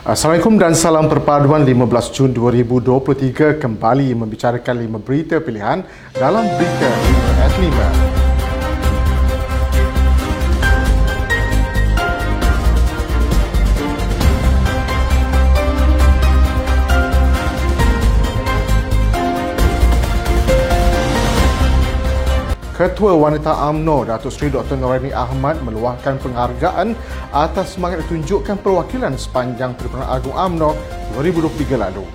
Assalamualaikum dan salam perpaduan 15 Jun 2023 kembali membicarakan lima berita pilihan dalam berita S5. Ketua Wanita AMNO Datuk Seri Dr. Norani Ahmad meluahkan penghargaan atas semangat ditunjukkan perwakilan sepanjang Tribunal Agung AMNO 2023 lalu.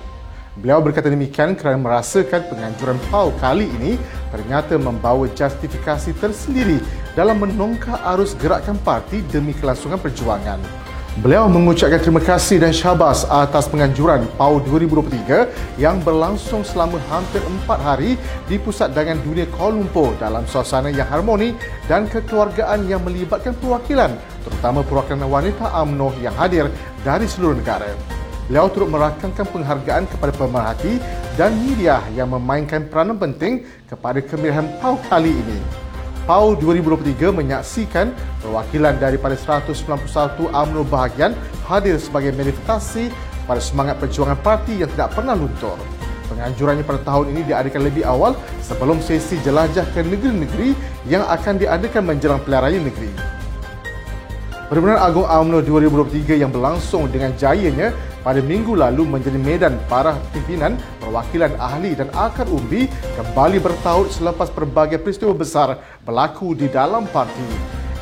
Beliau berkata demikian kerana merasakan penganjuran PAU kali ini ternyata membawa justifikasi tersendiri dalam menongkar arus gerakan parti demi kelangsungan perjuangan. Beliau mengucapkan terima kasih dan syabas atas penganjuran PAU 2023 yang berlangsung selama hampir empat hari di Pusat Dagangan Dunia Kuala Lumpur dalam suasana yang harmoni dan kekeluargaan yang melibatkan perwakilan terutama perwakilan wanita AMNO yang hadir dari seluruh negara. Beliau turut merakamkan penghargaan kepada pemerhati dan media yang memainkan peranan penting kepada kemeriahan PAU kali ini. PAU 2023 menyaksikan perwakilan daripada 191 UMNO bahagian hadir sebagai manifestasi pada semangat perjuangan parti yang tidak pernah luntur. Penganjurannya pada tahun ini diadakan lebih awal sebelum sesi jelajah ke negeri-negeri yang akan diadakan menjelang pilihan raya negeri. Perhimpunan Agung UMNO 2023 yang berlangsung dengan jayanya pada minggu lalu menjadi medan para pimpinan, perwakilan ahli dan akar umbi kembali bertaut selepas berbagai peristiwa besar berlaku di dalam parti.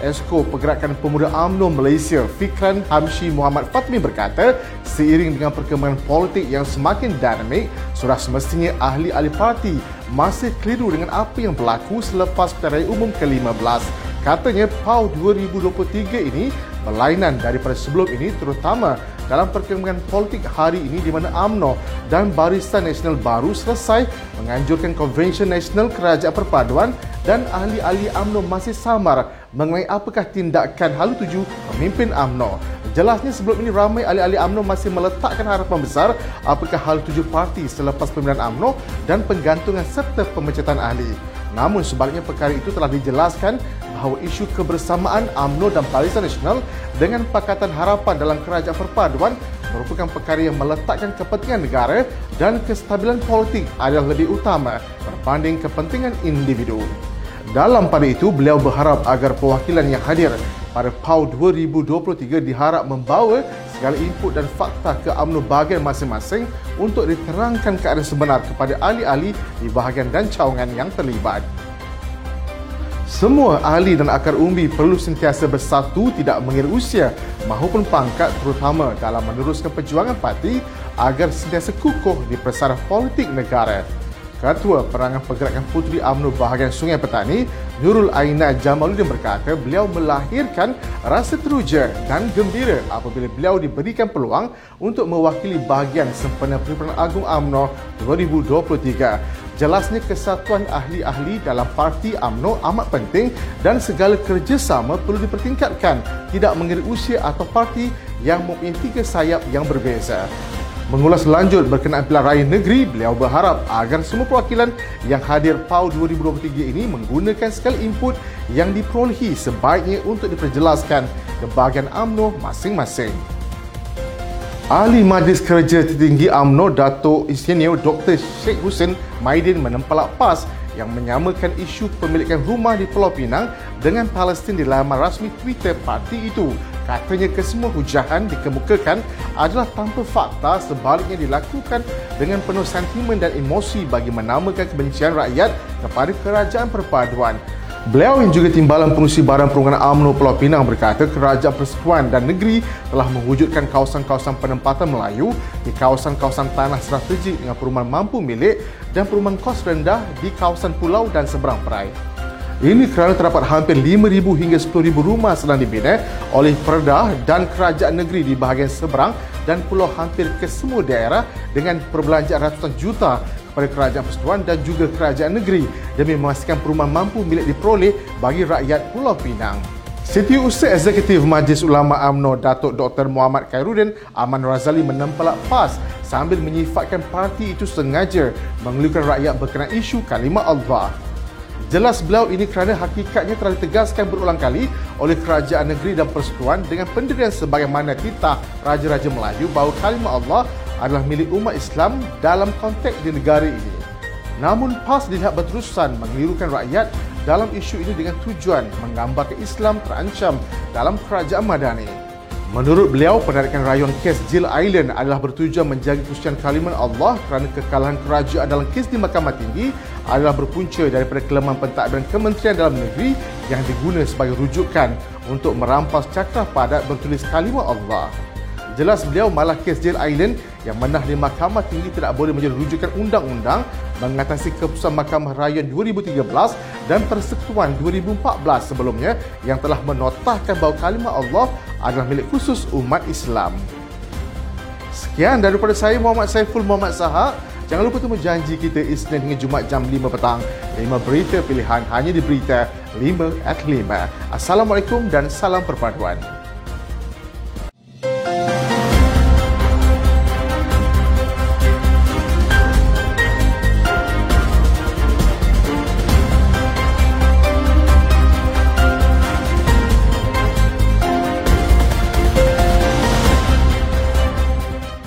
Esko Pergerakan Pemuda UMNO Malaysia Fikran Hamshi Muhammad Fatmi berkata, seiring dengan perkembangan politik yang semakin dinamik, sudah semestinya ahli-ahli parti masih keliru dengan apa yang berlaku selepas pilihan umum ke-15. Katanya PAU 2023 ini berlainan daripada sebelum ini terutama dalam perkembangan politik hari ini di mana AMNO dan Barisan Nasional baru selesai menganjurkan Konvensyen Nasional Kerajaan Perpaduan dan ahli-ahli AMNO masih samar mengenai apakah tindakan halu tuju pemimpin AMNO. Jelasnya sebelum ini ramai ahli-ahli AMNO masih meletakkan harapan besar apakah halu tuju parti selepas pemilihan AMNO dan penggantungan serta pemecatan ahli. Namun sebaliknya perkara itu telah dijelaskan bahawa isu kebersamaan AMNO dan Barisan Nasional dengan Pakatan Harapan dalam Kerajaan Perpaduan merupakan perkara yang meletakkan kepentingan negara dan kestabilan politik adalah lebih utama berbanding kepentingan individu. Dalam pada itu, beliau berharap agar perwakilan yang hadir pada PAU 2023 diharap membawa segala input dan fakta ke UMNO bahagian masing-masing untuk diterangkan keadaan sebenar kepada ahli-ahli di bahagian dan cawangan yang terlibat. Semua ahli dan akar umbi perlu sentiasa bersatu tidak mengira usia maupun pangkat terutama dalam meneruskan perjuangan parti agar sentiasa kukuh di persarah politik negara. Ketua Perangan Pergerakan Puteri UMNO bahagian Sungai Petani, Nurul Aina Jamaluddin berkata beliau melahirkan rasa teruja dan gembira apabila beliau diberikan peluang untuk mewakili bahagian sempena Perhimpunan Agung UMNO 2023. Jelasnya kesatuan ahli-ahli dalam parti UMNO amat penting dan segala kerjasama perlu dipertingkatkan tidak mengira usia atau parti yang mempunyai tiga sayap yang berbeza. Mengulas lanjut berkenaan pilihan raya negeri, beliau berharap agar semua perwakilan yang hadir PAU 2023 ini menggunakan segala input yang diperolehi sebaiknya untuk diperjelaskan ke bahagian UMNO masing-masing. Ahli Majlis Kerja Tertinggi UMNO Dato' Insinyur Dr. Sheikh Hussein Maidin menempelak PAS yang menyamakan isu pemilikan rumah di Pulau Pinang dengan Palestin di laman rasmi Twitter parti itu Katanya kesemua hujahan dikemukakan adalah tanpa fakta sebaliknya dilakukan dengan penuh sentimen dan emosi bagi menamakan kebencian rakyat kepada kerajaan perpaduan. Beliau yang juga timbalan pengusi barang perundangan UMNO Pulau Pinang berkata kerajaan persekutuan dan negeri telah mewujudkan kawasan-kawasan penempatan Melayu di kawasan-kawasan tanah strategik dengan perumahan mampu milik dan perumahan kos rendah di kawasan pulau dan seberang perai. Ini kerana terdapat hampir 5,000 hingga 10,000 rumah sedang dibina oleh Perdah dan kerajaan negeri di bahagian seberang dan pulau hampir ke semua daerah dengan perbelanjaan ratusan juta kepada kerajaan persekutuan dan juga kerajaan negeri demi memastikan perumahan mampu milik diperoleh bagi rakyat Pulau Pinang. Setiausaha Eksekutif Majlis Ulama AMNO Datuk Dr. Muhammad Khairuddin Aman Razali menempelak PAS sambil menyifatkan parti itu sengaja mengeluarkan rakyat berkenaan isu kalimah Allah. Jelas beliau ini kerana hakikatnya telah ditegaskan berulang kali oleh kerajaan negeri dan persekutuan dengan pendirian sebagaimana titah Raja-Raja Melayu bahawa kalimah Allah adalah milik umat Islam dalam konteks di negara ini. Namun PAS dilihat berterusan mengelirukan rakyat dalam isu ini dengan tujuan menggambarkan Islam terancam dalam kerajaan Madani. Menurut beliau, penarikan rayon kes Jill Island adalah bertujuan menjaga kesucian kalimat Allah kerana kekalahan kerajaan dalam kes di Mahkamah Tinggi adalah berpunca daripada kelemahan pentadbiran Kementerian Dalam Negeri yang diguna sebagai rujukan untuk merampas cakra padat bertulis kalimat Allah. Jelas beliau malah kes Jail Island yang menah di Mahkamah Tinggi tidak boleh menjadi rujukan undang-undang mengatasi keputusan Mahkamah Rayon 2013 dan Persekutuan 2014 sebelumnya yang telah menotahkan bahawa kalimah Allah adalah milik khusus umat Islam. Sekian daripada saya Muhammad Saiful Muhammad Sahak. Jangan lupa temu janji kita Isnin hingga Jumaat jam 5 petang. 5 berita pilihan hanya di Berita 5 at 5. Assalamualaikum dan salam perpaduan.